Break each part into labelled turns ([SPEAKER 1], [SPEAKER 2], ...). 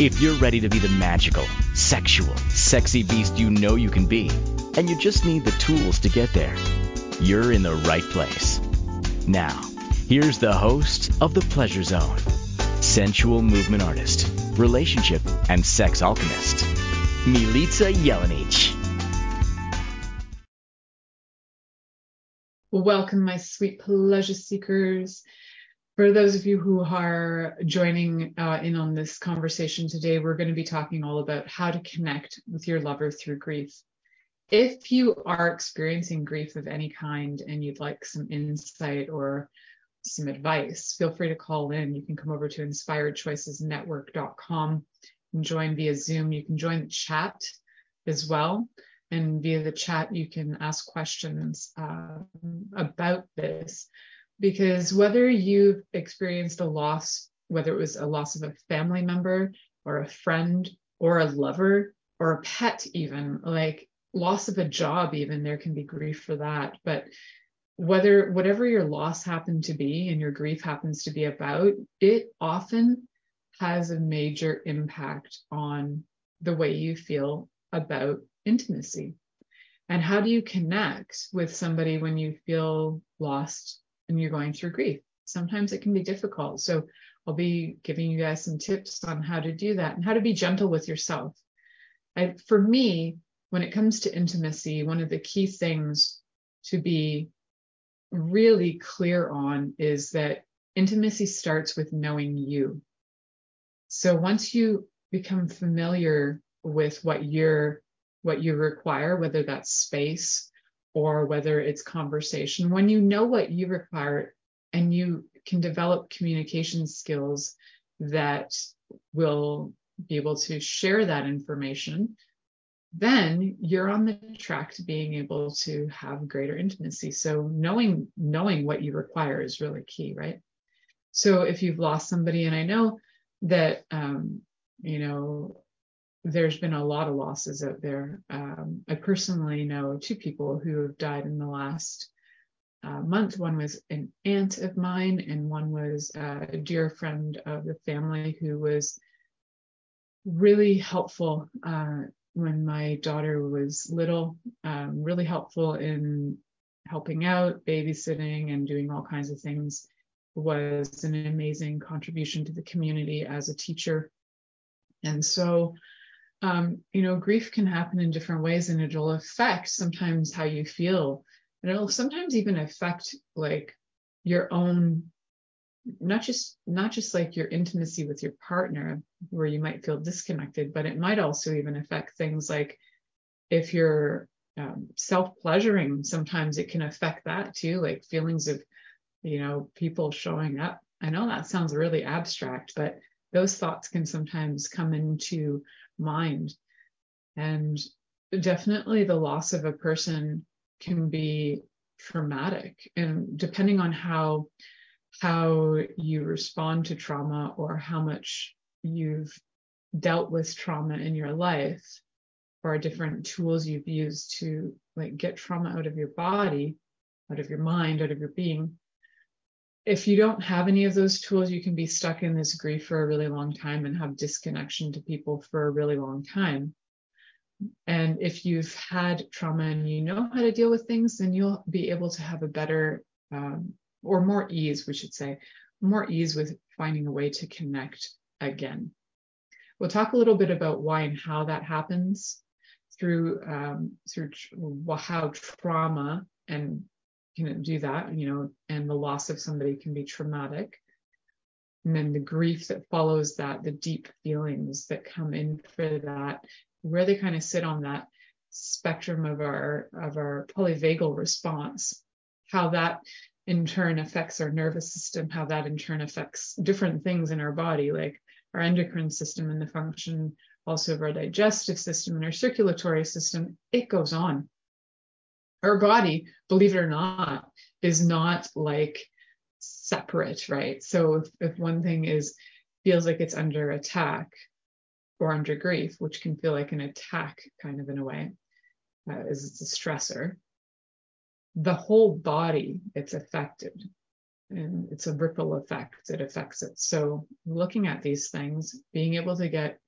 [SPEAKER 1] If you're ready to be the magical, sexual, sexy beast you know you can be, and you just need the tools to get there, you're in the right place. Now, here's the host of The Pleasure Zone, sensual movement artist, relationship and sex alchemist, Milica Jelenic.
[SPEAKER 2] Welcome, my sweet pleasure seekers. For those of you who are joining uh, in on this conversation today, we're going to be talking all about how to connect with your lover through grief. If you are experiencing grief of any kind and you'd like some insight or some advice, feel free to call in. You can come over to inspiredchoicesnetwork.com and join via Zoom. You can join the chat as well. And via the chat, you can ask questions uh, about this. Because whether you've experienced a loss, whether it was a loss of a family member or a friend or a lover or a pet, even like loss of a job, even there can be grief for that. But whether whatever your loss happened to be and your grief happens to be about, it often has a major impact on the way you feel about intimacy. And how do you connect with somebody when you feel lost and you're going through grief? Sometimes it can be difficult. So I'll be giving you guys some tips on how to do that and how to be gentle with yourself. I, for me, when it comes to intimacy, one of the key things to be really clear on is that intimacy starts with knowing you. So once you become familiar with what you're what you require, whether that's space or whether it's conversation, when you know what you require and you can develop communication skills that will be able to share that information, then you're on the track to being able to have greater intimacy. So knowing knowing what you require is really key, right? So if you've lost somebody, and I know that um, you know there's been a lot of losses out there. Um, I personally know two people who have died in the last uh, month. One was an aunt of mine, and one was a dear friend of the family who was really helpful uh, when my daughter was little, um, really helpful in helping out, babysitting, and doing all kinds of things. Was an amazing contribution to the community as a teacher. And so, um, you know, grief can happen in different ways and it'll affect sometimes how you feel. And it'll sometimes even affect like your own not just not just like your intimacy with your partner where you might feel disconnected but it might also even affect things like if you're um, self-pleasuring sometimes it can affect that too like feelings of you know people showing up i know that sounds really abstract but those thoughts can sometimes come into mind. And definitely the loss of a person can be traumatic. And depending on how how you respond to trauma or how much you've dealt with trauma in your life or different tools you've used to like get trauma out of your body out of your mind out of your being if you don't have any of those tools you can be stuck in this grief for a really long time and have disconnection to people for a really long time and if you've had trauma and you know how to deal with things then you'll be able to have a better um, or more ease, we should say, more ease with finding a way to connect again. We'll talk a little bit about why and how that happens through um, through how trauma and can do that, you know, and the loss of somebody can be traumatic. And then the grief that follows that, the deep feelings that come in for that, where they kind of sit on that spectrum of our of our polyvagal response, how that in turn affects our nervous system, how that in turn affects different things in our body, like our endocrine system and the function also of our digestive system and our circulatory system. It goes on. Our body, believe it or not, is not like separate, right? So if, if one thing is feels like it's under attack or under grief, which can feel like an attack kind of in a way, uh, is it's a stressor, the whole body it's affected and it's a ripple effect that affects it. So looking at these things, being able to get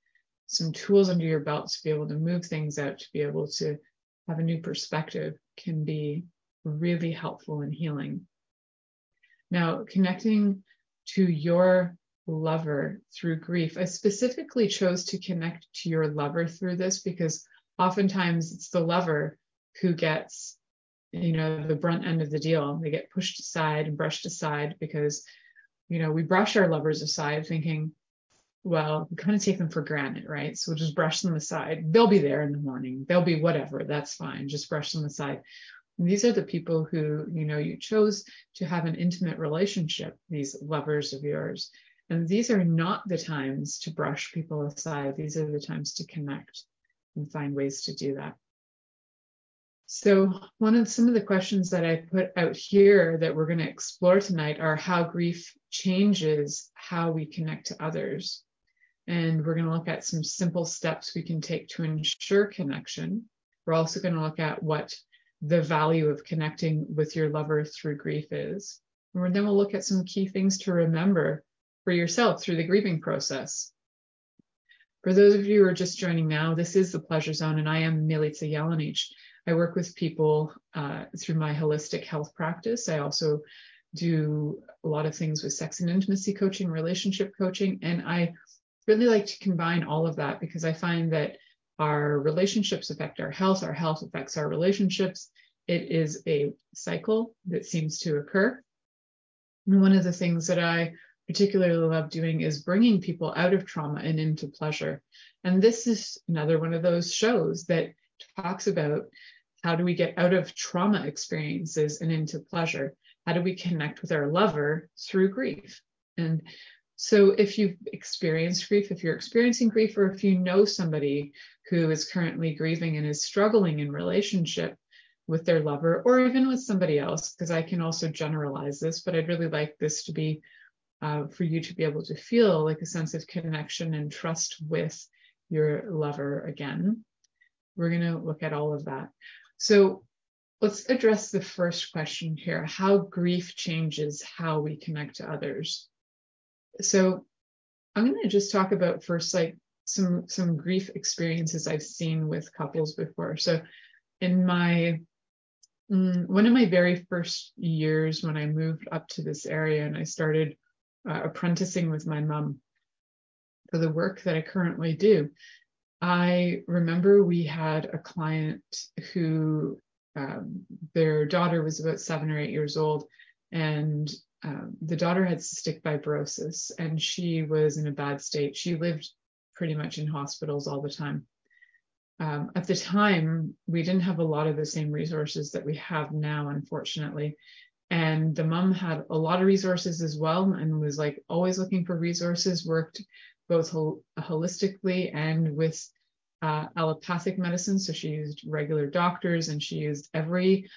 [SPEAKER 2] some tools under your belt to be able to move things out, to be able to have a new perspective can be really helpful in healing. Now, connecting to your lover through grief, I specifically chose to connect to your lover through this because oftentimes it's the lover who gets you know the brunt end of the deal they get pushed aside and brushed aside because you know we brush our lovers aside thinking well we kind of take them for granted right? So we'll just brush them aside. They'll be there in the morning. They'll be whatever. That's fine. Just brush them aside. And these are the people who you know you chose to have an intimate relationship these lovers of yours. And these are not the times to brush people aside. These are the times to connect and find ways to do that. So, one of some of the questions that I put out here that we're going to explore tonight are how grief changes how we connect to others. And we're going to look at some simple steps we can take to ensure connection. We're also going to look at what the value of connecting with your lover through grief is. And then we'll look at some key things to remember for yourself through the grieving process. For those of you who are just joining now, this is the Pleasure Zone, and I am Milica Jelenic. I work with people uh, through my holistic health practice. I also do a lot of things with sex and intimacy coaching, relationship coaching, and I really like to combine all of that because I find that our relationships affect our health, our health affects our relationships. It is a cycle that seems to occur. And one of the things that I particularly love doing is bringing people out of trauma and into pleasure. And this is another one of those shows that talks about how do we get out of trauma experiences and into pleasure? How do we connect with our lover through grief? And so, if you've experienced grief, if you're experiencing grief, or if you know somebody who is currently grieving and is struggling in relationship with their lover, or even with somebody else, because I can also generalize this, but I'd really like this to be uh, for you to be able to feel like a sense of connection and trust with your lover again. We're going to look at all of that. So let's address the first question here how grief changes how we connect to others. So I'm going to just talk about first, like some some grief experiences I've seen with couples before. So in my mm, one of my very first years when I moved up to this area and I started uh, apprenticing with my mom for the work that I currently do, I remember we had a client who um, their daughter was about seven or eight years old, and um, the daughter had cystic fibrosis, and she was in a bad state. She lived pretty much in hospitals all the time. Um, at the time, we didn't have a lot of the same resources that we have now, unfortunately. And the mom had a lot of resources as well and was like always looking for resources, worked both hol- holistically and with uh, allopathic medicine. So she used regular doctors and she used every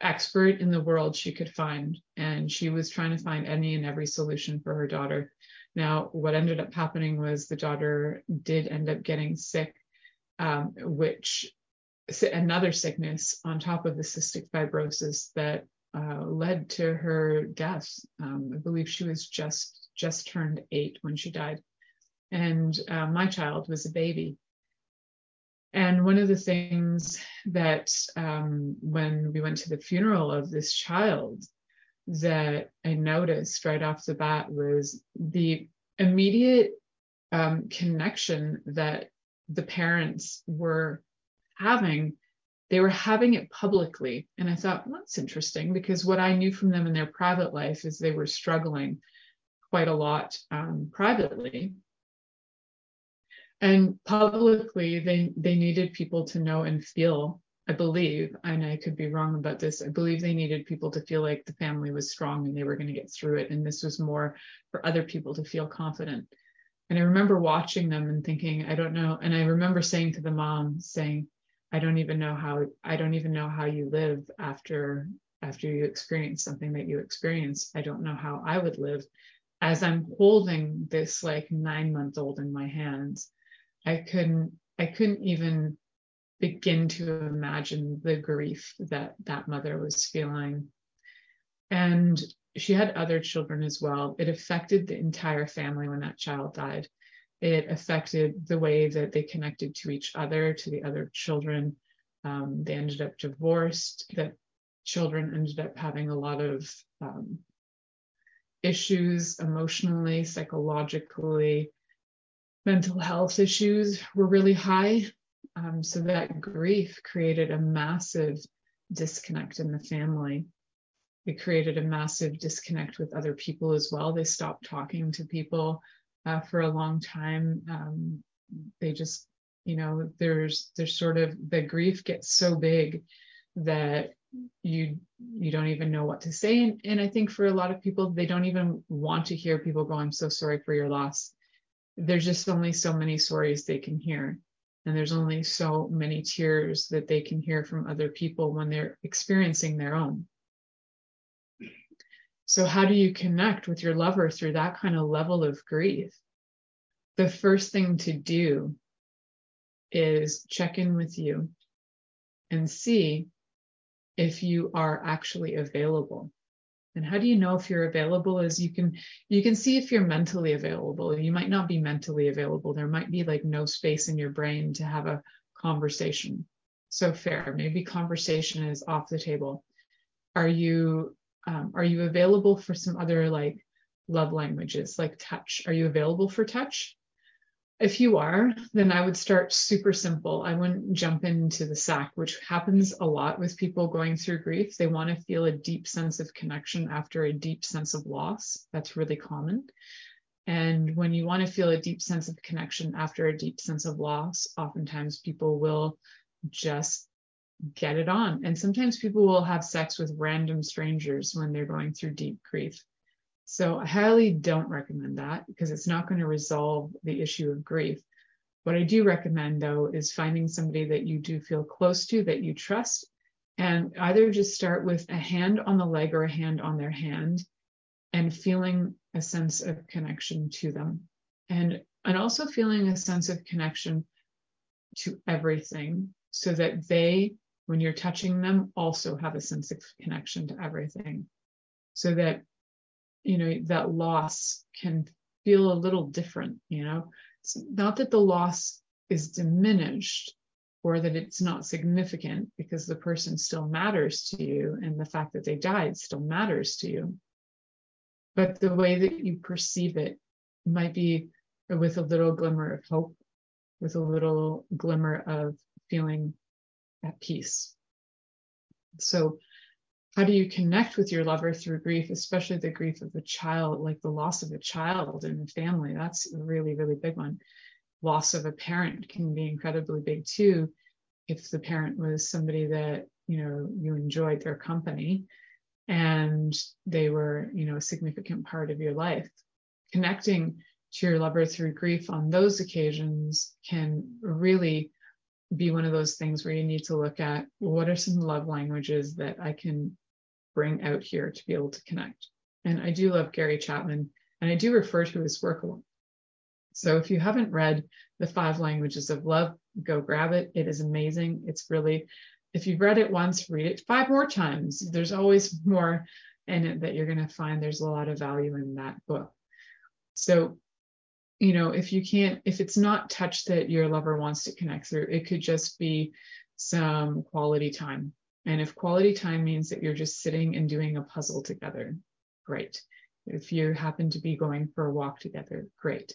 [SPEAKER 2] expert in the world she could find. And she was trying to find any and every solution for her daughter. Now, what ended up happening was the daughter did end up getting sick, um, which another sickness on top of the cystic fibrosis that uh, led to her death. Um, I believe she was just just turned eight when she died and uh, my child was a baby. And one of the things that um, when we went to the funeral of this child, that I noticed right off the bat was the immediate um, connection that the parents were having. They were having it publicly. And I thought, well, that's interesting because what I knew from them in their private life is they were struggling quite a lot um, privately and publicly they they needed people to know and feel i believe and i could be wrong about this i believe they needed people to feel like the family was strong and they were going to get through it and this was more for other people to feel confident and i remember watching them and thinking i don't know and i remember saying to the mom saying I don't even know how I don't even know how you live after after you experience something that you experience. I don't know how I would live as I'm holding this like nine month old in my hands. I couldn't I couldn't even begin to imagine the grief that that mother was feeling. And she had other children as well. It affected the entire family when that child died. It affected the way that they connected to each other, to the other children. Um, they ended up divorced. That children ended up having a lot of um, issues emotionally, psychologically, mental health issues were really high. Um, so that grief created a massive disconnect in the family. It created a massive disconnect with other people as well. They stopped talking to people uh, for a long time. Um, they just, you know, there's there's sort of the grief gets so big that you you don't even know what to say and, and i think for a lot of people they don't even want to hear people go i'm so sorry for your loss there's just only so many stories they can hear. And there's only so many tears that they can hear from other people when they're experiencing their own. So how do you connect with your lover through that kind of level of grief? The first thing to do is check in with you and see if you are actually available and how do you know if you're available is you can you can see if you're mentally available. You might not be mentally available. There might be like no space in your brain to have a conversation. So fair. Maybe conversation is off the table. Are you um, are you available for some other like love languages like touch? Are you available for touch if you are, then I would start super simple. I wouldn't jump into the sack, which happens a lot with people going through grief. They want to feel a deep sense of connection after a deep sense of loss. That's really common. And when you want to feel a deep sense of connection after a deep sense of loss, oftentimes people will just get it on. And sometimes people will have sex with random strangers when they're going through deep grief. So I highly don't recommend that because it's not going to resolve the issue of grief. What I do recommend though is finding somebody that you do feel close to, that you trust, and either just start with a hand on the leg or a hand on their hand and feeling a sense of connection to them. And and also feeling a sense of connection to everything so that they, when you're touching them, also have a sense of connection to everything. So that you know that loss can feel a little different you know? It's not that the loss is diminished or that it's not significant because the person still matters to you and the fact that they died still matters to you. But the way that you perceive it might be with a little glimmer of hope with a little glimmer of feeling at peace. So how do you connect with your lover through grief, especially the grief of a child, like the loss of a child in the family? That's a really, really big one. Loss of a parent can be incredibly big too. If the parent was somebody that, you know, you enjoyed their company and they were, you know, a significant part of your life. Connecting to your lover through grief on those occasions can really be one of those things where you need to look at well, what are some love languages that I can bring out here to be able to connect. And I do love Gary Chapman, and I do refer to his work a lot. So if you haven't read The Five Languages of Love, go grab it. It is amazing. It's really, if you've read it once, read it five more times. There's always more in it that you're going to find there's a lot of value in that book. So you know, if you can't, if it's not touch that your lover wants to connect through, it could just be some quality time. And if quality time means that you're just sitting and doing a puzzle together, great. If you happen to be going for a walk together, great.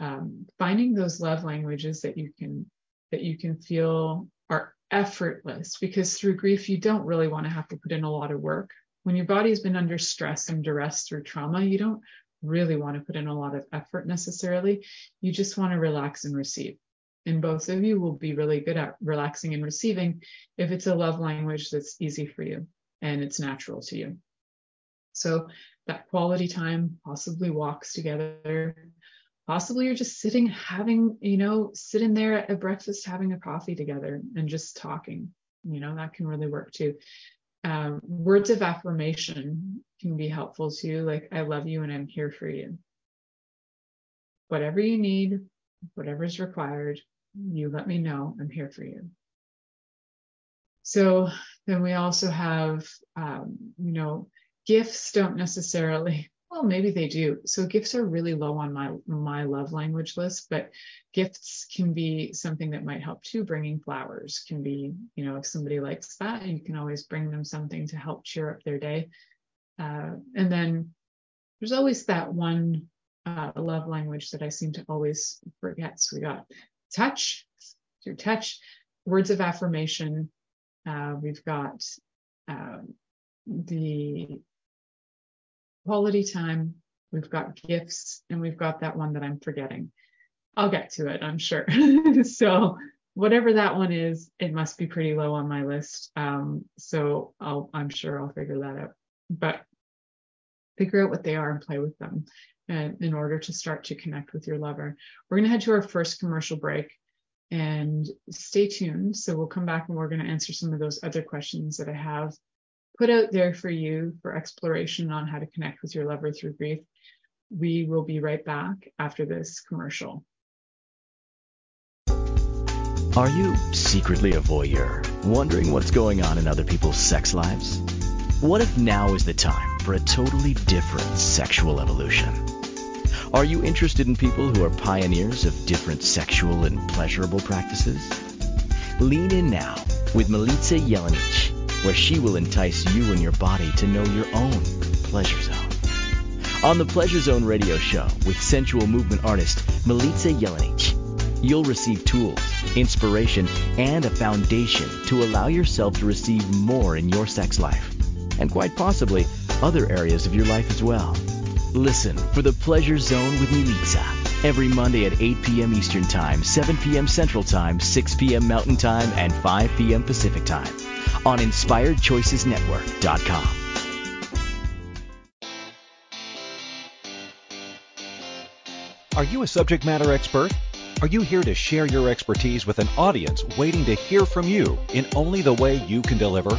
[SPEAKER 2] Um, finding those love languages that you can that you can feel are effortless because through grief you don't really want to have to put in a lot of work when your body has been under stress and duress through trauma you don't really want to put in a lot of effort necessarily. You just want to relax and receive. And both of you will be really good at relaxing and receiving if it's a love language that's easy for you and it's natural to you. So that quality time, possibly walks together, possibly you're just sitting having you know sitting there at breakfast having a coffee together and just talking you know that can really work too. Um, words of affirmation can be helpful too like i love you and i'm here for you. Whatever you need whatever's required you let me know i'm here for you so then we also have um, you know gifts don't necessarily well, maybe they do. So gifts are really low on my my love language list, but gifts can be something that might help too. Bringing flowers can be, you know, if somebody likes that, you can always bring them something to help cheer up their day. Uh, and then there's always that one uh, love language that I seem to always forget. So we got touch, through touch, words of affirmation. Uh, we've got um, the quality time, we've got gifts, and we've got that one that I'm forgetting. I'll get to it, I'm sure. so whatever that one is, it must be pretty low on my list. Um, so I'll, I'm sure I'll figure that out. But figure out what they are and play with them and in order to start to connect with your lover. We're going to head to our first commercial break and stay tuned. So we'll come back and we're going to answer some of those other questions that I have put out there for you for exploration on how to connect with your lover through grief. We will be right back after this commercial.
[SPEAKER 1] Are you secretly a voyeur, wondering what's going on in other people's sex lives? What if now is the time for a totally different sexual evolution? Are you interested in people who are pioneers of different sexual and pleasurable practices? Lean in now with Milica Jelenic where she will entice you and your body to know your own pleasure zone. On the Pleasure Zone radio show with sensual movement artist Milica Jelenic, you'll receive tools, inspiration, and a foundation to allow yourself to receive more in your sex life, and quite possibly other areas of your life as well. Listen for the Pleasure Zone with Milica every Monday at 8 p.m. Eastern Time, 7 p.m. Central Time, 6 p.m. Mountain Time, and 5 p.m. Pacific Time on InspiredChoicesNetwork.com.
[SPEAKER 3] Are you a subject matter expert? Are you here to share your expertise with an audience waiting to hear from you in only the way you can deliver?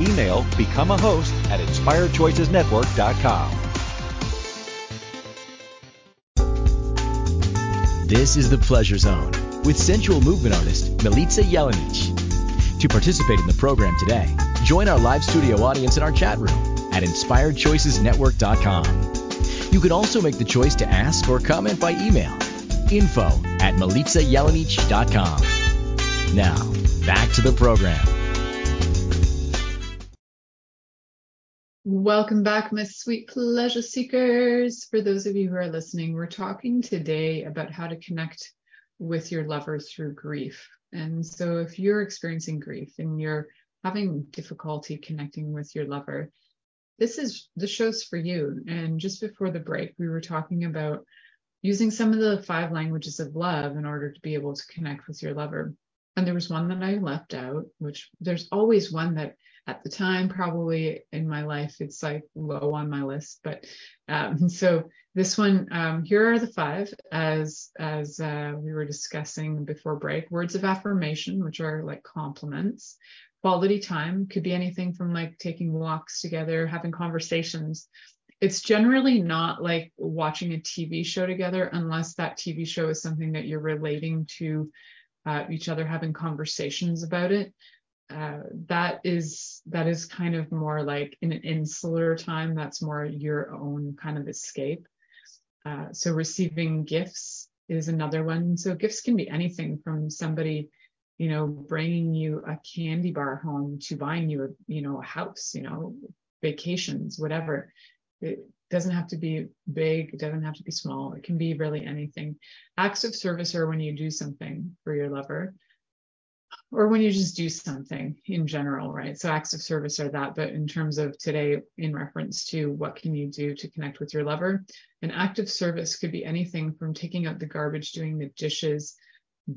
[SPEAKER 3] Email become a host at inspiredchoicesnetwork.com.
[SPEAKER 1] This is the Pleasure Zone with sensual movement artist Milica Jelenic. To participate in the program today, join our live studio audience in our chat room at inspiredchoicesnetwork.com. You can also make the choice to ask or comment by email info at. Now, back to the program.
[SPEAKER 2] Welcome back, my sweet pleasure seekers. For those of you who are listening, we're talking today about how to connect with your lover through grief. And so, if you're experiencing grief and you're having difficulty connecting with your lover, this is the show's for you. And just before the break, we were talking about using some of the five languages of love in order to be able to connect with your lover. And there was one that I left out, which there's always one that at the time probably in my life it's like low on my list but um, so this one um, here are the five as as uh, we were discussing before break. Words of affirmation which are like compliments. Quality time could be anything from like taking walks together having conversations. It's generally not like watching a tv show together unless that tv show is something that you're relating to uh, each other having conversations about it uh, that is that is kind of more like in an insular time that's more your own kind of escape uh, so receiving gifts is another one so gifts can be anything from somebody you know bringing you a candy bar home to buying you a you know a house you know vacations whatever it, doesn't have to be big, it doesn't have to be small. It can be really anything. Acts of service are when you do something for your lover or when you just do something in general, right? So acts of service are that, but in terms of today, in reference to what can you do to connect with your lover, an act of service could be anything from taking out the garbage, doing the dishes,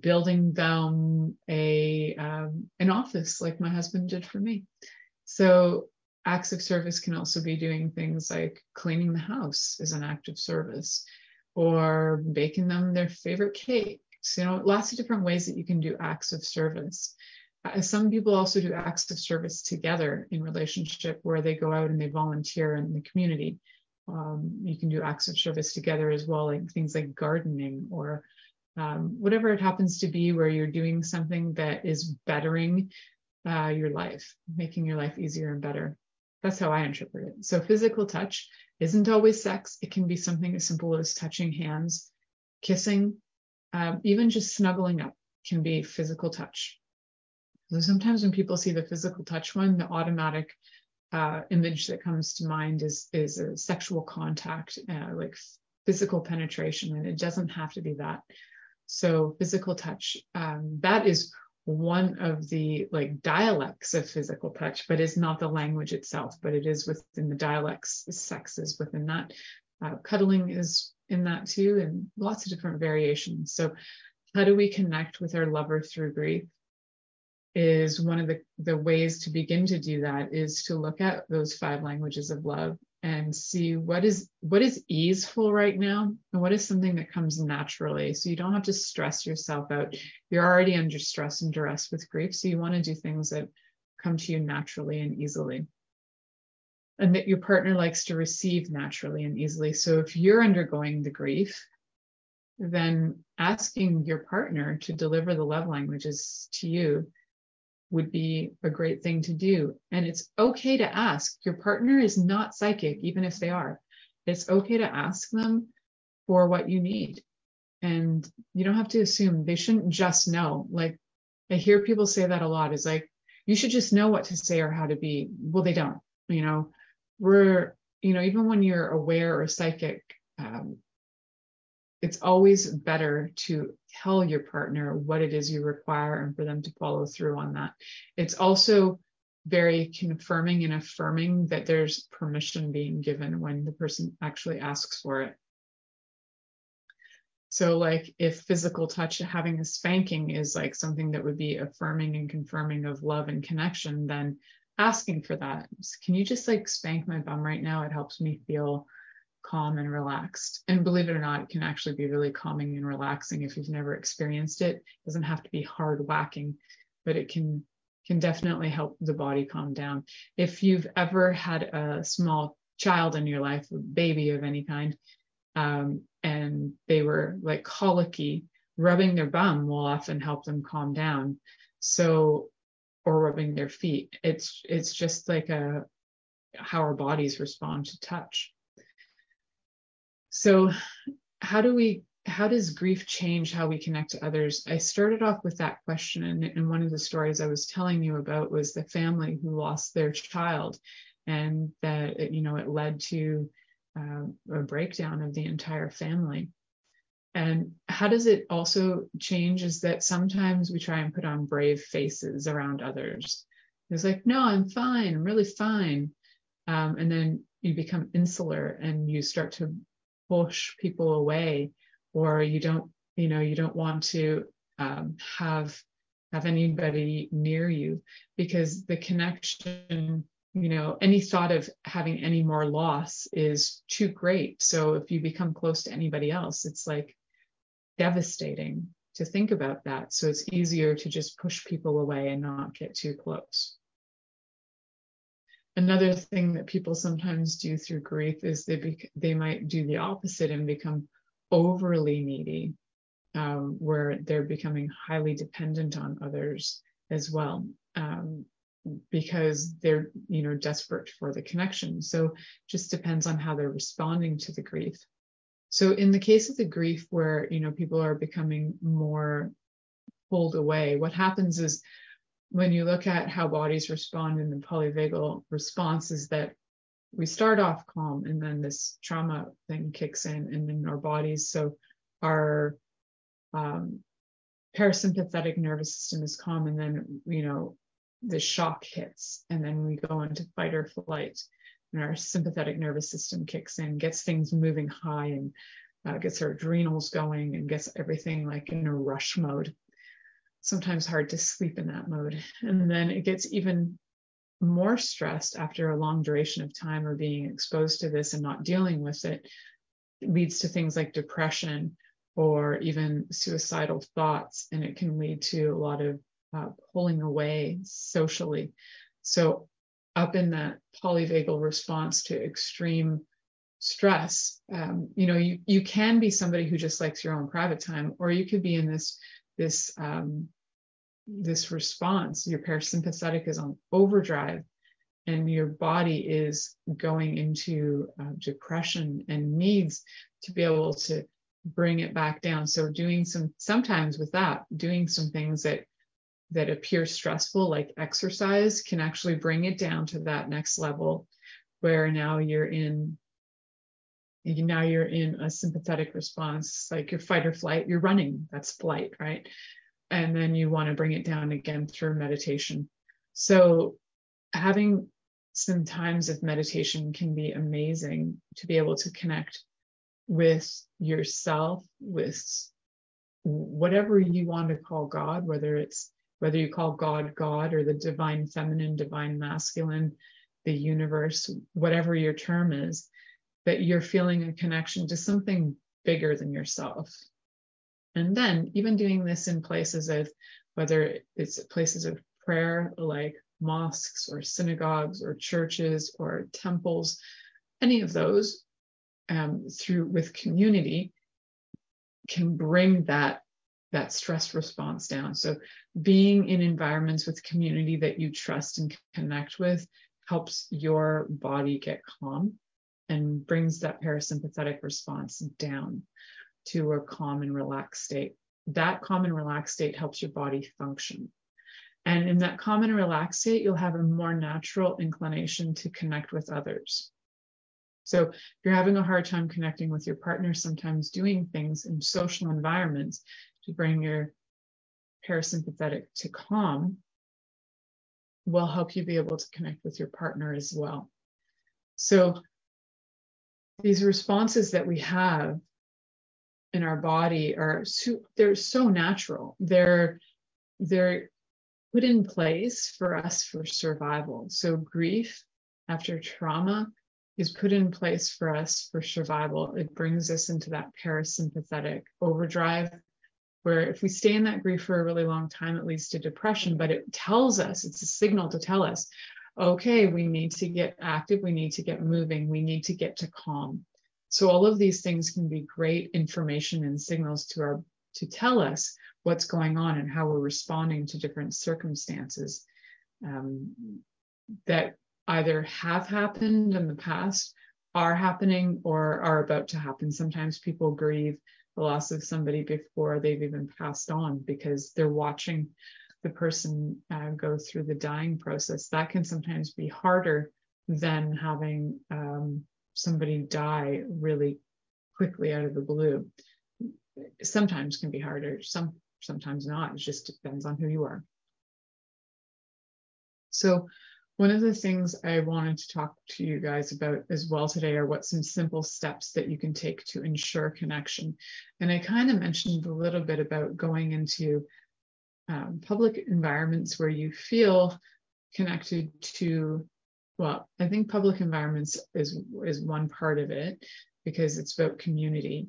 [SPEAKER 2] building them a um, an office like my husband did for me. So acts of service can also be doing things like cleaning the house is an act of service or baking them their favorite cakes you know lots of different ways that you can do acts of service uh, some people also do acts of service together in relationship where they go out and they volunteer in the community um, you can do acts of service together as well like things like gardening or um, whatever it happens to be where you're doing something that is bettering uh, your life making your life easier and better that's how I interpret it. So physical touch isn't always sex. It can be something as simple as touching hands, kissing, um, even just snuggling up can be physical touch. So sometimes when people see the physical touch one, the automatic uh, image that comes to mind is is a sexual contact, uh, like physical penetration, and it doesn't have to be that. So physical touch, um, that is one of the like dialects of physical touch, but is not the language itself, but it is within the dialects, sex is within that. Uh, cuddling is in that too, and lots of different variations. So, how do we connect with our lover through grief? Is one of the, the ways to begin to do that is to look at those five languages of love and see what is what is easeful right now and what is something that comes naturally so you don't have to stress yourself out you're already under stress and duress with grief so you want to do things that come to you naturally and easily and that your partner likes to receive naturally and easily so if you're undergoing the grief then asking your partner to deliver the love languages to you would be a great thing to do. And it's okay to ask. Your partner is not psychic, even if they are. It's okay to ask them for what you need. And you don't have to assume they shouldn't just know. Like I hear people say that a lot is like, you should just know what to say or how to be. Well, they don't. You know, we're, you know, even when you're aware or psychic, um, it's always better to tell your partner what it is you require and for them to follow through on that. It's also very confirming and affirming that there's permission being given when the person actually asks for it. So, like, if physical touch, having a spanking is like something that would be affirming and confirming of love and connection, then asking for that. Can you just like spank my bum right now? It helps me feel calm and relaxed. And believe it or not, it can actually be really calming and relaxing if you've never experienced it. It doesn't have to be hard whacking, but it can can definitely help the body calm down. If you've ever had a small child in your life, a baby of any kind, um, and they were like colicky, rubbing their bum will often help them calm down. So, or rubbing their feet. It's it's just like a how our bodies respond to touch. So, how do we how does grief change how we connect to others? I started off with that question, and, and one of the stories I was telling you about was the family who lost their child, and that it, you know it led to uh, a breakdown of the entire family. And how does it also change? Is that sometimes we try and put on brave faces around others. It's like, no, I'm fine, I'm really fine, um, and then you become insular and you start to push people away or you don't you know you don't want to um, have have anybody near you because the connection you know any thought of having any more loss is too great so if you become close to anybody else it's like devastating to think about that. So it's easier to just push people away and not get too close. Another thing that people sometimes do through grief is they bec- they might do the opposite and become overly needy um, where they're becoming highly dependent on others as well um, because they're you know desperate for the connection. So just depends on how they're responding to the grief so in the case of the grief where you know people are becoming more pulled away what happens is when you look at how bodies respond in the polyvagal response is that we start off calm and then this trauma thing kicks in and in our bodies so our um, parasympathetic nervous system is calm and then you know the shock hits and then we go into fight or flight and our sympathetic nervous system kicks in gets things moving high and uh, gets our adrenals going and gets everything like in a rush mode sometimes hard to sleep in that mode and then it gets even more stressed after a long duration of time or being exposed to this and not dealing with it, it leads to things like depression or even suicidal thoughts. And it can lead to a lot of uh, pulling away socially. So, up in that polyvagal response to extreme stress, um, you know, you, you can be somebody who just likes your own private time, or you could be in this this um, this response. Your parasympathetic is on overdrive, and your body is going into uh, depression and needs to be able to bring it back down. So doing some sometimes with that, doing some things that that appear stressful, like exercise, can actually bring it down to that next level where now you're in now you're in a sympathetic response, like your fight or flight, you're running, that's flight, right? And then you want to bring it down again through meditation. So having some times of meditation can be amazing to be able to connect with yourself, with whatever you want to call God, whether it's whether you call God God or the divine feminine, divine masculine, the universe, whatever your term is, that you're feeling a connection to something bigger than yourself. And then even doing this in places of whether it's places of prayer like mosques or synagogues or churches or temples, any of those um, through with community can bring that that stress response down. So being in environments with community that you trust and connect with helps your body get calm and brings that parasympathetic response down to a calm and relaxed state. That calm and relaxed state helps your body function. And in that calm and relaxed state, you'll have a more natural inclination to connect with others. So if you're having a hard time connecting with your partner, sometimes doing things in social environments to bring your parasympathetic to calm will help you be able to connect with your partner as well. So these responses that we have in our body are so, they're so natural. They're they're put in place for us for survival. So grief after trauma is put in place for us for survival. It brings us into that parasympathetic overdrive where if we stay in that grief for a really long time, it leads to depression, but it tells us, it's a signal to tell us, okay, we need to get active, we need to get moving, we need to get to calm. So all of these things can be great information and signals to our to tell us what's going on and how we're responding to different circumstances um, that either have happened in the past, are happening, or are about to happen. Sometimes people grieve the loss of somebody before they've even passed on because they're watching the person uh, go through the dying process. That can sometimes be harder than having um, somebody die really quickly out of the blue. Sometimes can be harder, some sometimes not. It just depends on who you are. So one of the things I wanted to talk to you guys about as well today are what some simple steps that you can take to ensure connection. And I kind of mentioned a little bit about going into um, public environments where you feel connected to, well, I think public environments is, is one part of it because it's about community.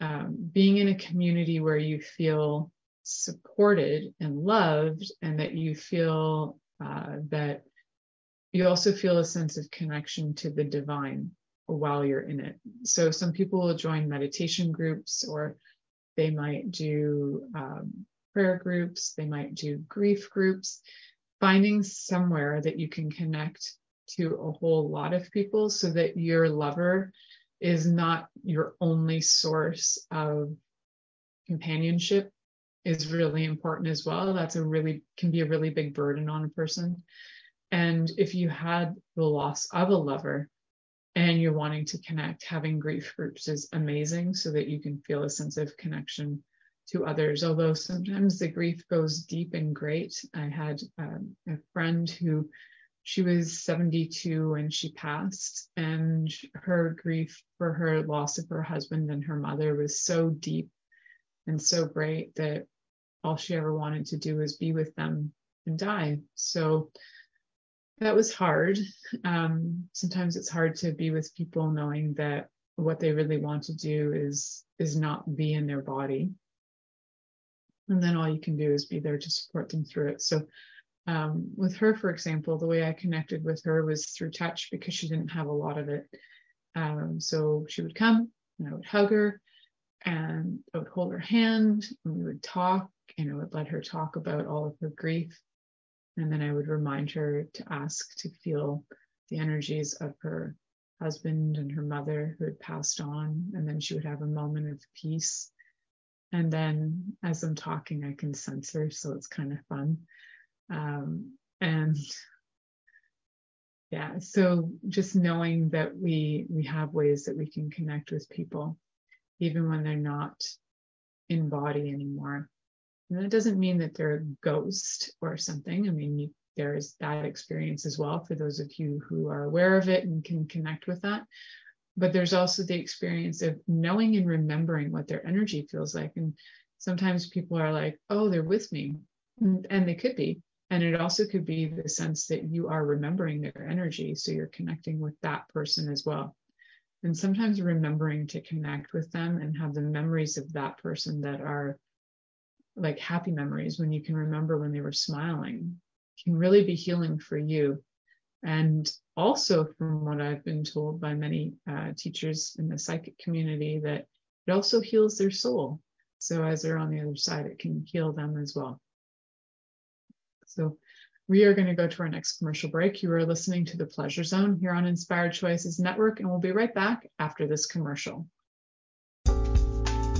[SPEAKER 2] Um, being in a community where you feel supported and loved and that you feel uh, that you also feel a sense of connection to the divine while you're in it. So some people will join meditation groups or they might do um, prayer groups, they might do grief groups, finding somewhere that you can connect to a whole lot of people so that your lover is not your only source of companionship is really important as well. That's a really can be a really big burden on a person. And if you had the loss of a lover, and you're wanting to connect, having grief groups is amazing so that you can feel a sense of connection to others. Although sometimes the grief goes deep and great. I had um, a friend who she was 72 when she passed, and her grief for her loss of her husband and her mother was so deep and so great that all she ever wanted to do was be with them and die. So that was hard. Um, sometimes it's hard to be with people knowing that what they really want to do is is not be in their body. And then all you can do is be there to support them through it. So um, with her for example the way i connected with her was through touch because she didn't have a lot of it. Um, so she would come and i would hug her and i would hold her hand and we would talk and i would let her talk about all of her grief and then I would remind her to ask to feel the energies of her husband and her mother who had passed on. And then she would have a moment of peace. And then as I'm talking, I can sense her. So it's kind of fun. Um, and yeah, so just knowing that we we have ways that we can connect with people, even when they're not in body anymore. And that doesn't mean that they're a ghost or something. I mean, you, there is that experience as well for those of you who are aware of it and can connect with that. But there's also the experience of knowing and remembering what their energy feels like. And sometimes people are like, oh, they're with me. And they could be. And it also could be the sense that you are remembering their energy. So you're connecting with that person as well. And sometimes remembering to connect with them and have the memories of that person that are like happy memories when you can remember when they were smiling can really be healing for you. And also, from what I've been told by many uh, teachers in the psychic community, that it also heals their soul. So, as they're on the other side, it can heal them as well. So, we are going to go to our next commercial break. You are listening to the Pleasure Zone here on Inspired Choices Network, and we'll be right back after this commercial.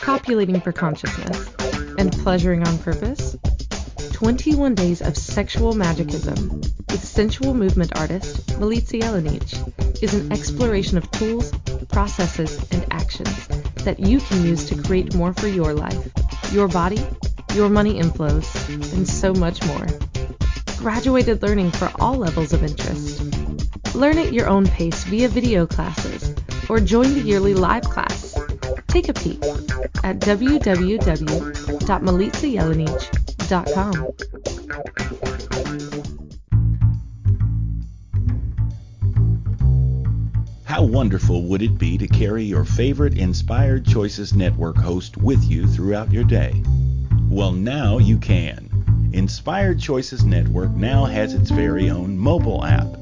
[SPEAKER 4] copulating for consciousness, and pleasuring on purpose? 21 Days of Sexual Magicism with sensual movement artist Milica Jelenic is an exploration of tools, processes, and actions that you can use to create more for your life, your body, your money inflows, and so much more. Graduated learning for all levels of interest. Learn at your own pace via video classes or join the yearly live class. Take a peek at www.milicajelenic.com.
[SPEAKER 3] How wonderful would it be to carry your favorite Inspired Choices Network host with you throughout your day? Well, now you can. Inspired Choices Network now has its very own mobile app.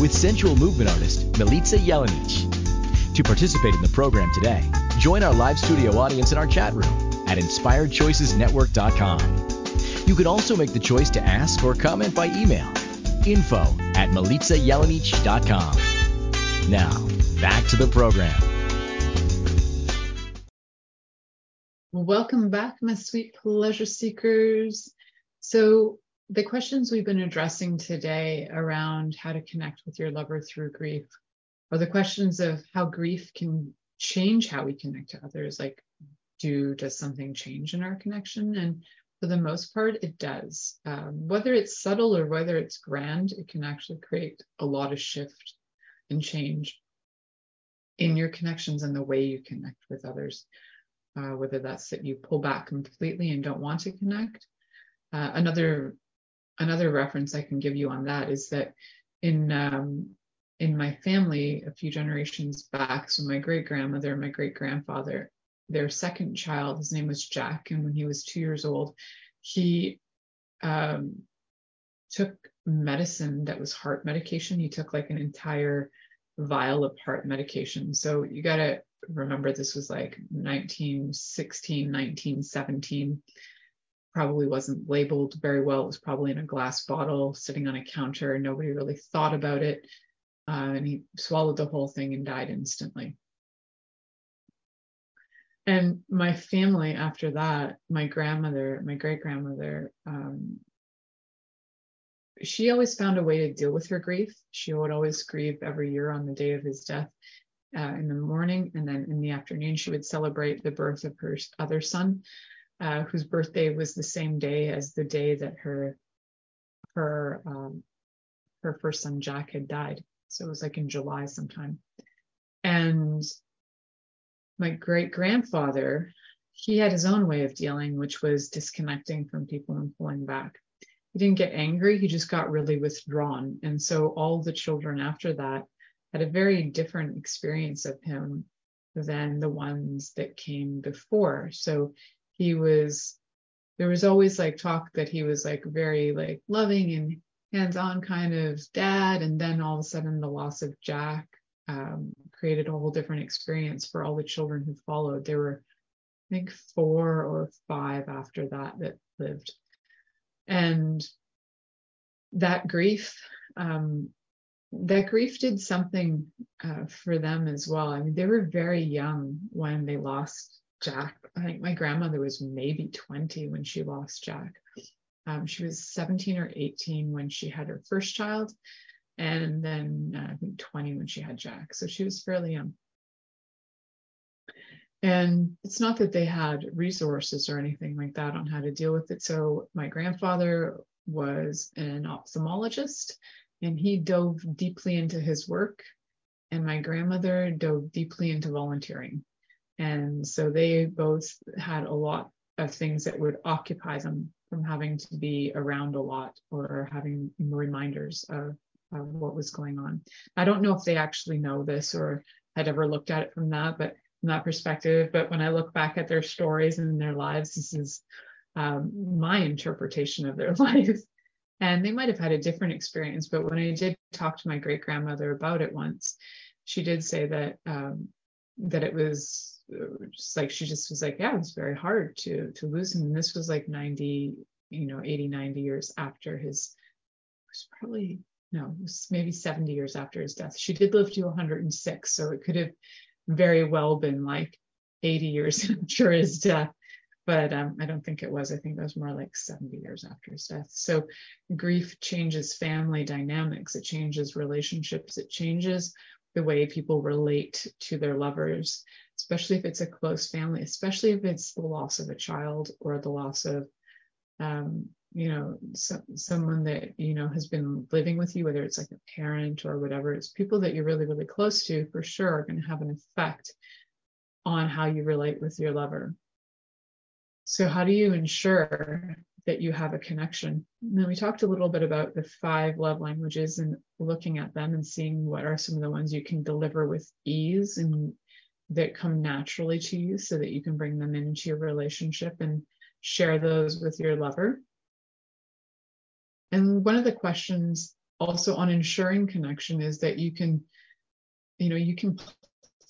[SPEAKER 1] with sensual movement artist Milica Jelenic. To participate in the program today, join our live studio audience in our chat room at InspiredChoicesNetwork.com. You can also make the choice to ask or comment by email info at milicajelenic.com. Now, back to the program.
[SPEAKER 2] Welcome back, my sweet pleasure seekers. So, the questions we've been addressing today around how to connect with your lover through grief are the questions of how grief can change how we connect to others. Like, do does something change in our connection? And for the most part, it does. Um, whether it's subtle or whether it's grand, it can actually create a lot of shift and change in your connections and the way you connect with others. Uh, whether that's that you pull back completely and don't want to connect. Uh, another another reference I can give you on that is that in um, in my family a few generations back, so my great grandmother and my great grandfather, their second child, his name was Jack, and when he was two years old, he um, took medicine that was heart medication. He took like an entire vial of heart medication. So you got to remember this was like 1916, 1917 probably wasn't labeled very well. It was probably in a glass bottle sitting on a counter. Nobody really thought about it. Uh, and he swallowed the whole thing and died instantly. And my family after that, my grandmother, my great grandmother, um, she always found a way to deal with her grief. She would always grieve every year on the day of his death uh, in the morning. And then in the afternoon, she would celebrate the birth of her other son uh, whose birthday was the same day as the day that her her um, her first son Jack had died. So it was like in July sometime. And my great grandfather, he had his own way of dealing, which was disconnecting from people and pulling back. He didn't get angry, he just got really withdrawn. And so all the children after that had a very different experience of him than the ones that came before. So he was there was always like talk that he was like very like loving and hands-on kind of dad and then all of a sudden the loss of jack um, created a whole different experience for all the children who followed. There were i think four or five after that that lived. And that grief um, that grief did something uh, for them as well. I mean they were very young when they lost Jack. I think my grandmother was maybe 20 when she lost Jack. Um, she was 17 or 18 when she had her first child, and then uh, I think 20 when she had Jack. So she was fairly young. And it's not that they had resources or anything like that on how to deal with it. So my grandfather was an ophthalmologist and he dove deeply into his work. And my grandmother dove deeply into volunteering. And so they both had a lot of things that would occupy them from having to be around a lot or having reminders of, of what was going on. I don't know if they actually know this or had ever looked at it from that, but from that perspective. But when I look back at their stories and their lives, this is um, my interpretation of their life. And they might have had a different experience, but when I did talk to my great grandmother about it once, she did say that um, that it was just like she just was like yeah it was very hard to to lose him. And this was like 90 you know 80 90 years after his it was probably no it was maybe 70 years after his death. She did live to 106 so it could have very well been like 80 years after his death. But um, I don't think it was. I think it was more like 70 years after his death. So grief changes family dynamics, it changes relationships, it changes the way people relate to their lovers especially if it's a close family, especially if it's the loss of a child or the loss of, um, you know, so, someone that, you know, has been living with you, whether it's like a parent or whatever, it's people that you're really, really close to for sure are going to have an effect on how you relate with your lover. So, how do you ensure that you have a connection? And then we talked a little bit about the five love languages and looking at them and seeing what are some of the ones you can deliver with ease and that come naturally to you so that you can bring them into your relationship and share those with your lover. And one of the questions also on ensuring connection is that you can, you know, you can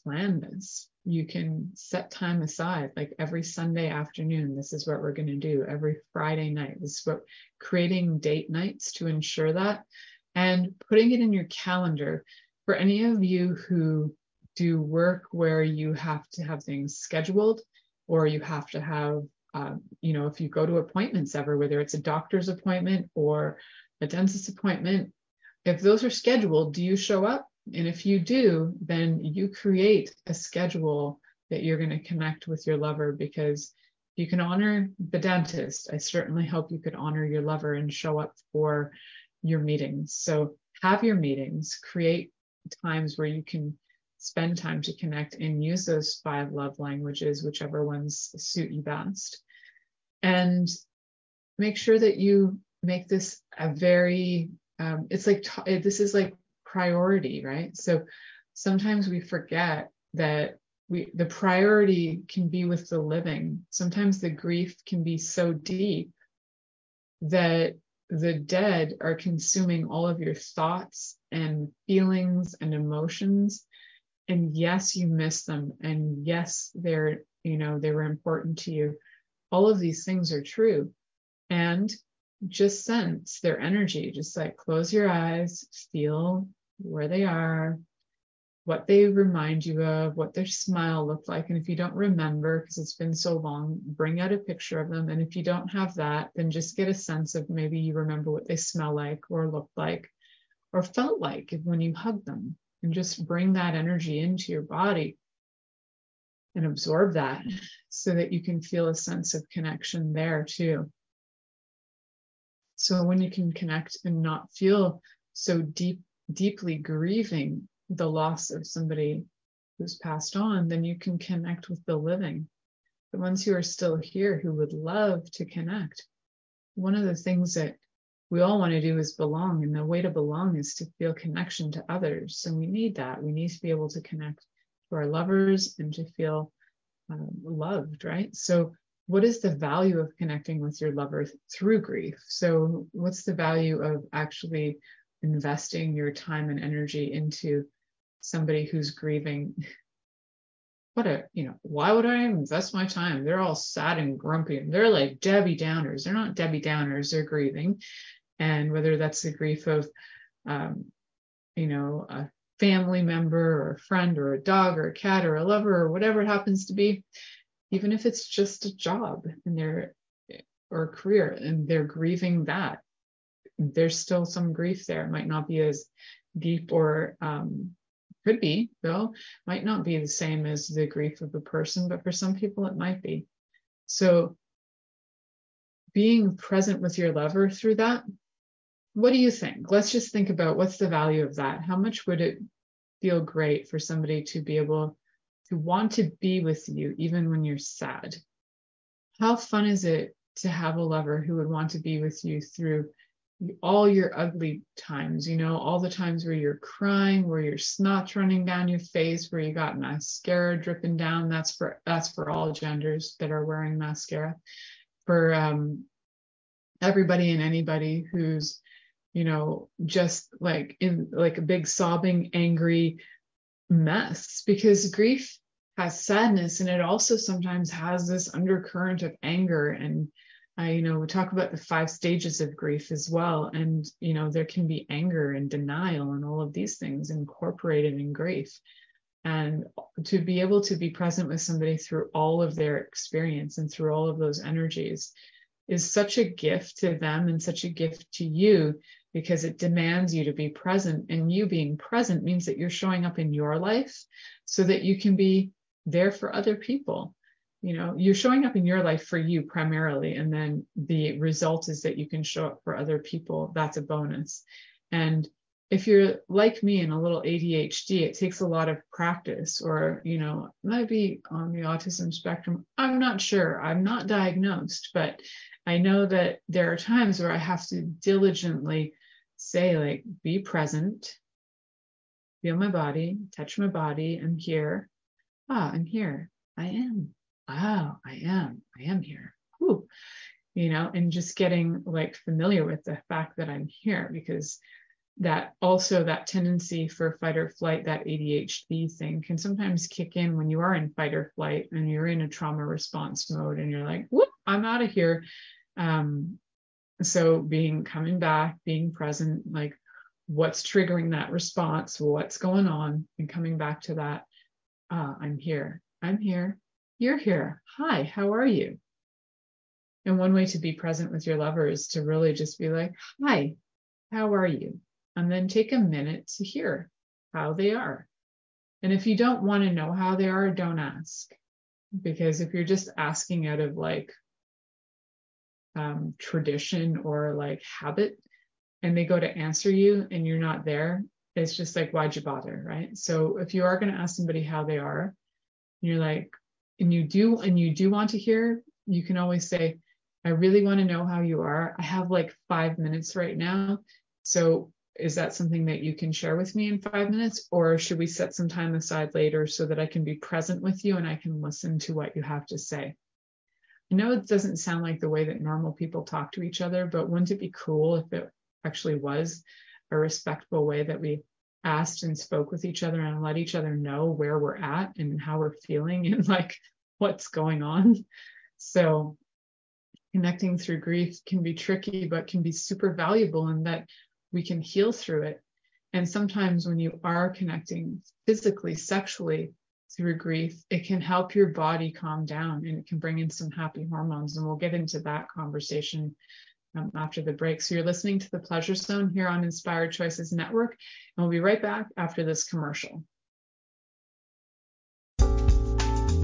[SPEAKER 2] plan this. You can set time aside, like every Sunday afternoon, this is what we're going to do. Every Friday night, this is what creating date nights to ensure that and putting it in your calendar. For any of you who do work where you have to have things scheduled, or you have to have, uh, you know, if you go to appointments ever, whether it's a doctor's appointment or a dentist appointment, if those are scheduled, do you show up? And if you do, then you create a schedule that you're going to connect with your lover because you can honor the dentist. I certainly hope you could honor your lover and show up for your meetings. So have your meetings, create times where you can spend time to connect and use those five love languages, whichever ones suit you best. And make sure that you make this a very, um, it's like, this is like priority, right? So sometimes we forget that we, the priority can be with the living. Sometimes the grief can be so deep that the dead are consuming all of your thoughts and feelings and emotions and yes you miss them and yes they're you know they were important to you all of these things are true and just sense their energy just like close your eyes feel where they are what they remind you of, what their smile looked like. And if you don't remember, because it's been so long, bring out a picture of them. And if you don't have that, then just get a sense of maybe you remember what they smell like or looked like or felt like when you hugged them. And just bring that energy into your body and absorb that so that you can feel a sense of connection there too. So when you can connect and not feel so deep, deeply grieving the loss of somebody who's passed on, then you can connect with the living, the ones who are still here who would love to connect. One of the things that we all want to do is belong, and the way to belong is to feel connection to others. So we need that. We need to be able to connect to our lovers and to feel um, loved, right? So, what is the value of connecting with your lover through grief? So, what's the value of actually investing your time and energy into somebody who's grieving what a you know why would i invest my time? They're all sad and grumpy. And they're like debbie downers. They're not debbie downers. They're grieving. And whether that's the grief of um, you know a family member or a friend or a dog or a cat or a lover or whatever it happens to be even if it's just a job and they're or a career and they're grieving that there's still some grief there. It might not be as deep or um, could be, though, might not be the same as the grief of a person, but for some people it might be. So, being present with your lover through that, what do you think? Let's just think about what's the value of that? How much would it feel great for somebody to be able to want to be with you even when you're sad? How fun is it to have a lover who would want to be with you through all your ugly times, you know, all the times where you're crying, where your snot's running down your face, where you got mascara dripping down. That's for that's for all genders that are wearing mascara. For um, everybody and anybody who's, you know, just like in like a big sobbing, angry mess, because grief has sadness and it also sometimes has this undercurrent of anger and I, you know, we talk about the five stages of grief as well. And, you know, there can be anger and denial and all of these things incorporated in grief. And to be able to be present with somebody through all of their experience and through all of those energies is such a gift to them and such a gift to you because it demands you to be present. And you being present means that you're showing up in your life so that you can be there for other people you know you're showing up in your life for you primarily and then the result is that you can show up for other people. That's a bonus. And if you're like me and a little adhd it takes a lot of practice or you know might be on the autism spectrum i'm not sure. I'm not diagnosed but i know that there are times where i have to diligently say like be present feel my body touch my body i'm here. Ah i'm here. I am oh, I am, I am here. Whew. You know, and just getting like familiar with the fact that I'm here because that also that tendency for fight or flight, that ADHD thing can sometimes kick in when you are in fight or flight and you're in a trauma response mode and you're like, whoop, I'm out of here. Um, so being coming back, being present, like what's triggering that response, what's going on, and coming back to that, uh, I'm here, I'm here, you're here. Hi, how are you? And one way to be present with your lover is to really just be like, Hi, how are you? And then take a minute to hear how they are. And if you don't want to know how they are, don't ask. Because if you're just asking out of like um, tradition or like habit, and they go to answer you and you're not there, it's just like, why'd you bother? Right. So if you are going to ask somebody how they are, you're like, and you do, and you do want to hear, you can always say, I really want to know how you are. I have like five minutes right now. So is that something that you can share with me in five minutes? Or should we set some time aside later so that I can be present with you and I can listen to what you have to say? I know it doesn't sound like the way that normal people talk to each other, but wouldn't it be cool if it actually was a respectful way that we asked and spoke with each other and let each other know where we're at and how we're feeling and like what's going on? So connecting through grief can be tricky, but can be super valuable in that we can heal through it. And sometimes when you are connecting physically, sexually through grief, it can help your body calm down and it can bring in some happy hormones. And we'll get into that conversation um, after the break. So you're listening to the Pleasure Zone here on Inspired Choices Network. And we'll be right back after this commercial.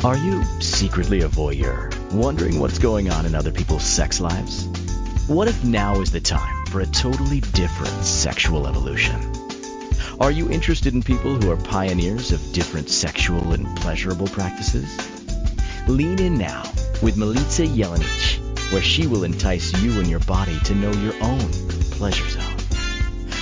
[SPEAKER 1] Are you secretly a voyeur, wondering what's going on in other people's sex lives? What if now is the time for a totally different sexual evolution? Are you interested in people who are pioneers of different sexual and pleasurable practices? Lean in now with Milica Jelenic, where she will entice you and your body to know your own pleasure zone.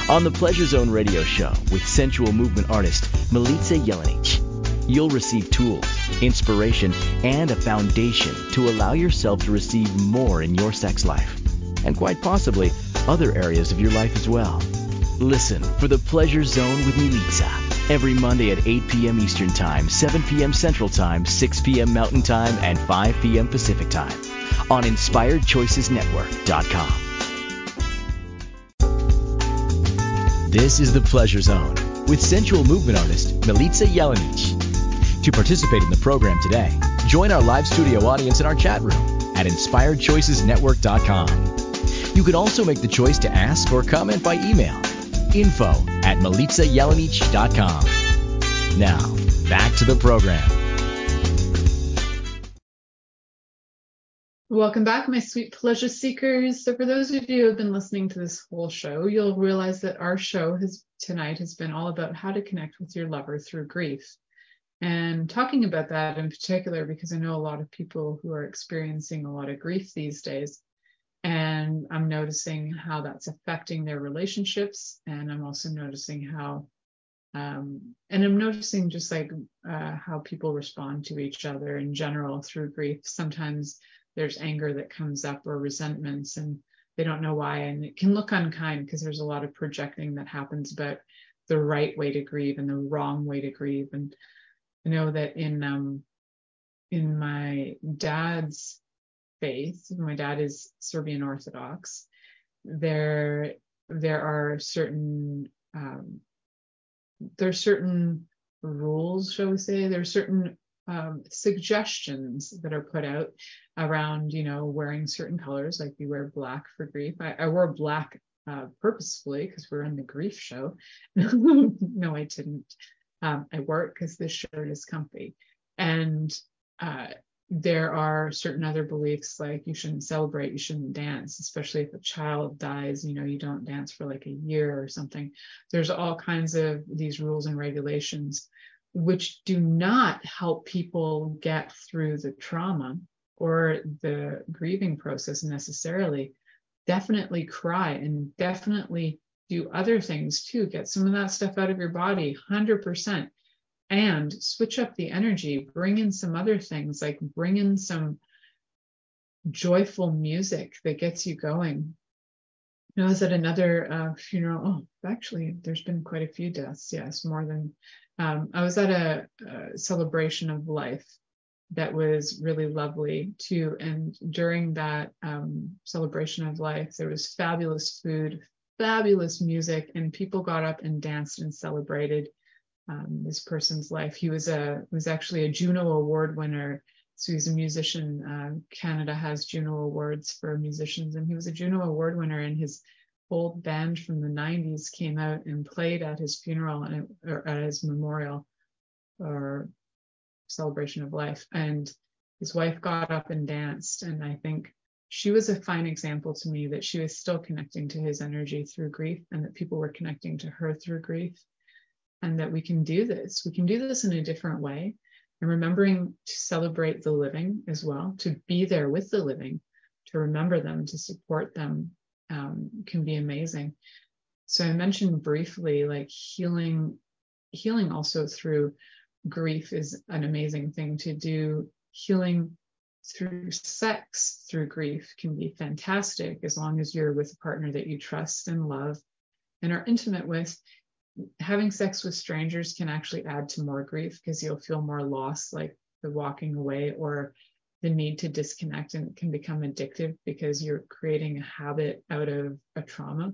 [SPEAKER 1] On the Pleasure Zone radio show with sensual movement artist Milica Jelenic, you'll receive tools, inspiration, and a foundation to allow yourself to receive more in your sex life, and quite possibly other areas of your life as well. Listen for the Pleasure Zone with Milica every Monday at 8 p.m. Eastern Time, 7 p.m. Central Time, 6 p.m. Mountain Time, and 5 p.m. Pacific Time on InspiredChoicesNetwork.com. This is the Pleasure Zone with sensual movement artist Milica Jelenic. To participate in the program today, join our live studio audience in our chat room at InspiredChoicesNetwork.com. You can also make the choice to ask or comment by email info at milicajelenic.com. Now, back to the program.
[SPEAKER 2] Welcome back, my sweet pleasure seekers. So, for those of you who have been listening to this whole show, you'll realize that our show has tonight has been all about how to connect with your lover through grief and talking about that in particular because I know a lot of people who are experiencing a lot of grief these days. And I'm noticing how that's affecting their relationships. And I'm also noticing how, um, and I'm noticing just like uh, how people respond to each other in general through grief. Sometimes there's anger that comes up or resentments, and they don't know why. And it can look unkind because there's a lot of projecting that happens about the right way to grieve and the wrong way to grieve. And I know that in um, in my dad's faith, my dad is Serbian Orthodox. There there are certain um, there's certain rules, shall we say? There's certain um, suggestions that are put out around, you know, wearing certain colors, like you wear black for grief. I, I wore black uh, purposefully because we're in the grief show. no, I didn't. Um, I it because this shirt is comfy. And uh, there are certain other beliefs like you shouldn't celebrate, you shouldn't dance, especially if a child dies, you know, you don't dance for like a year or something. There's all kinds of these rules and regulations which do not help people get through the trauma or the grieving process necessarily. Definitely cry and definitely do other things too. Get some of that stuff out of your body, 100%. And switch up the energy, bring in some other things, like bring in some joyful music that gets you going. I was at another uh, funeral. Oh, actually, there's been quite a few deaths. Yes, more than. Um, I was at a, a celebration of life that was really lovely too. And during that um, celebration of life, there was fabulous food, fabulous music and people got up and danced and celebrated um, this person's life. He was a was actually a Juno Award winner So he's a musician. Uh, Canada has Juno Awards for musicians, and he was a Juno Award winner. And his old band from the 90s came out and played at his funeral and, or at his memorial or celebration of life. And his wife got up and danced. And I think she was a fine example to me that she was still connecting to his energy through grief and that people were connecting to her through grief. And that we can do this. We can do this in a different way and remembering to celebrate the living as well, to be there with the living, to remember them, to support them um, can be amazing. So I mentioned briefly like healing, healing also through grief is an amazing thing to do. Healing through sex, through grief can be fantastic as long as you're with a partner that you trust and love and are intimate with having sex with strangers can actually add to more grief because you'll feel more loss, like the walking away or the need to disconnect, and can become addictive because you're creating a habit out of a trauma.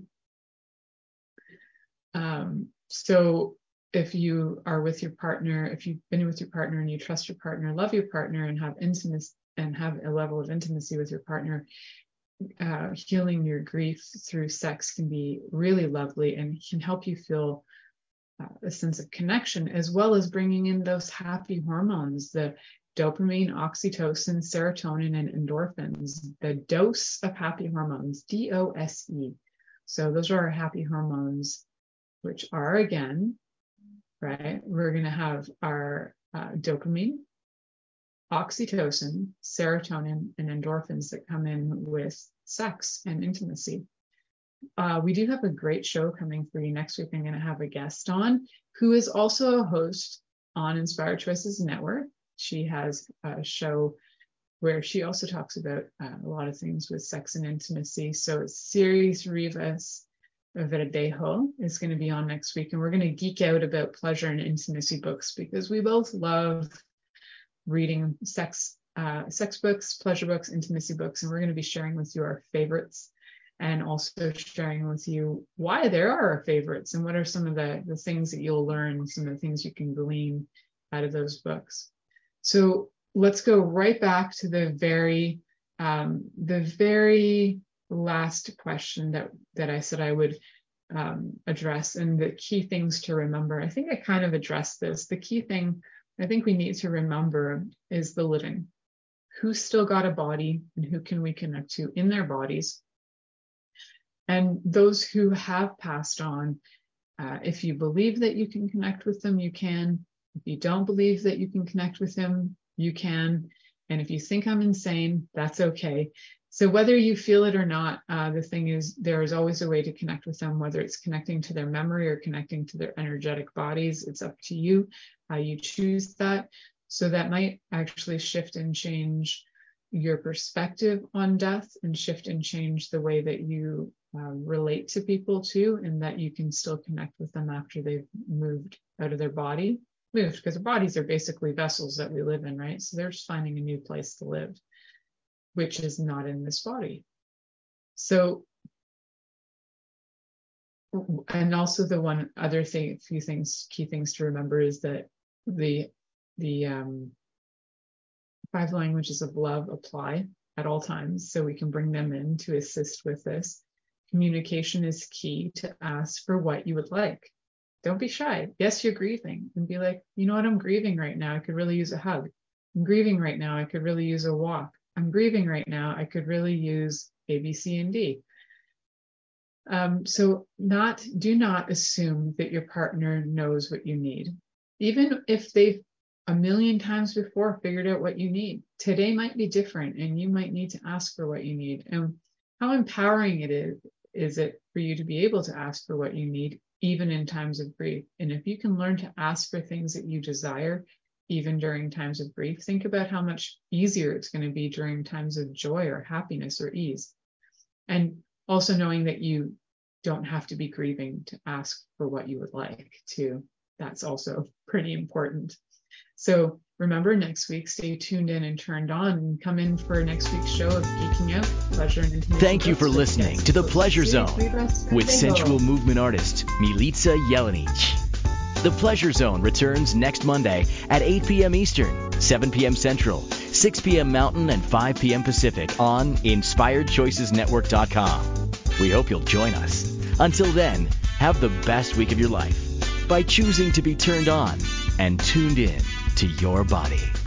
[SPEAKER 2] Um, so if you are with your partner, if you've been with your partner and you trust your partner, love your partner, and have intimacy and have a level of intimacy with your partner, uh, healing your grief through sex can be really lovely and can help you feel uh, a sense of connection, as well as bringing in those happy hormones, the dopamine, oxytocin, serotonin, and endorphins, the dose of happy hormones, D O S E. So those are our happy hormones, which are again, right? We're going to have our uh, dopamine, oxytocin, serotonin, and endorphins that come in with sex and intimacy. Uh, we do have a great show coming for you next week. I'm going to have a guest on who is also a host on Inspired Choices Network. She has a show where she also talks about uh, a lot of things with sex and intimacy. So Ceres Rivas Verdejo is going to be on next week, and we're going to geek out about pleasure and intimacy books because we both love reading sex uh, sex books, pleasure books, intimacy books, and we're going to be sharing with you our favorites and also sharing with you why there are our favorites and what are some of the, the things that you'll learn, some of the things you can glean out of those books. So let's go right back to the very um, the very last question that that I said I would um, address and the key things to remember. I think I kind of addressed this. The key thing I think we need to remember is the living. Who's still got a body and who can we connect to in their bodies? And those who have passed on, uh, if you believe that you can connect with them, you can. If you don't believe that you can connect with them, you can. And if you think I'm insane, that's okay. So whether you feel it or not, uh, the thing is, there is always a way to connect with them, whether it's connecting to their memory or connecting to their energetic bodies. It's up to you how you choose that. So that might actually shift and change your perspective on death and shift and change the way that you uh, relate to people too, and that you can still connect with them after they've moved out of their body. Moved because our bodies are basically vessels that we live in, right? So they're just finding a new place to live which is not in this body. So, and also the one other thing, a few things, key things to remember is that the the um, five languages of love apply at all times, so we can bring them in to assist with this. Communication is key to ask for what you would like. Don't be shy. Yes, you're grieving, and be like, you know what, I'm grieving right now. I could really use a hug. I'm grieving right now. I could really use a walk. I'm grieving right now. I could really use A, B, C, and D. Um, so not do not assume that your partner knows what you need. Even if they've a million times before figured out what you need, today might be different and you might need to ask for what you need. And how empowering it is is it for you to be able to ask for what you need even in times of grief. And if you can learn to ask for things that you desire, even during times of grief. Think about how much easier it's going to be during times of joy or happiness or ease. And also knowing that you don't have to be grieving to ask for what you would like to. That's also pretty important. So remember next week, stay tuned in and turned on and come in for next week's show of Geeking Out, Pleasure and Intimacy.
[SPEAKER 1] Thank you for listening to The Pleasure Zone with sensual movement artist Milica Jelenic The Pleasure Zone returns next Monday at 8 p.m. Eastern, 7 p.m. Central, 6 p.m. Mountain, and 5 p.m. Pacific on InspiredChoicesNetwork.com. We hope you'll join us. Until then, have the best week of your life by choosing to be turned on and tuned in to your body.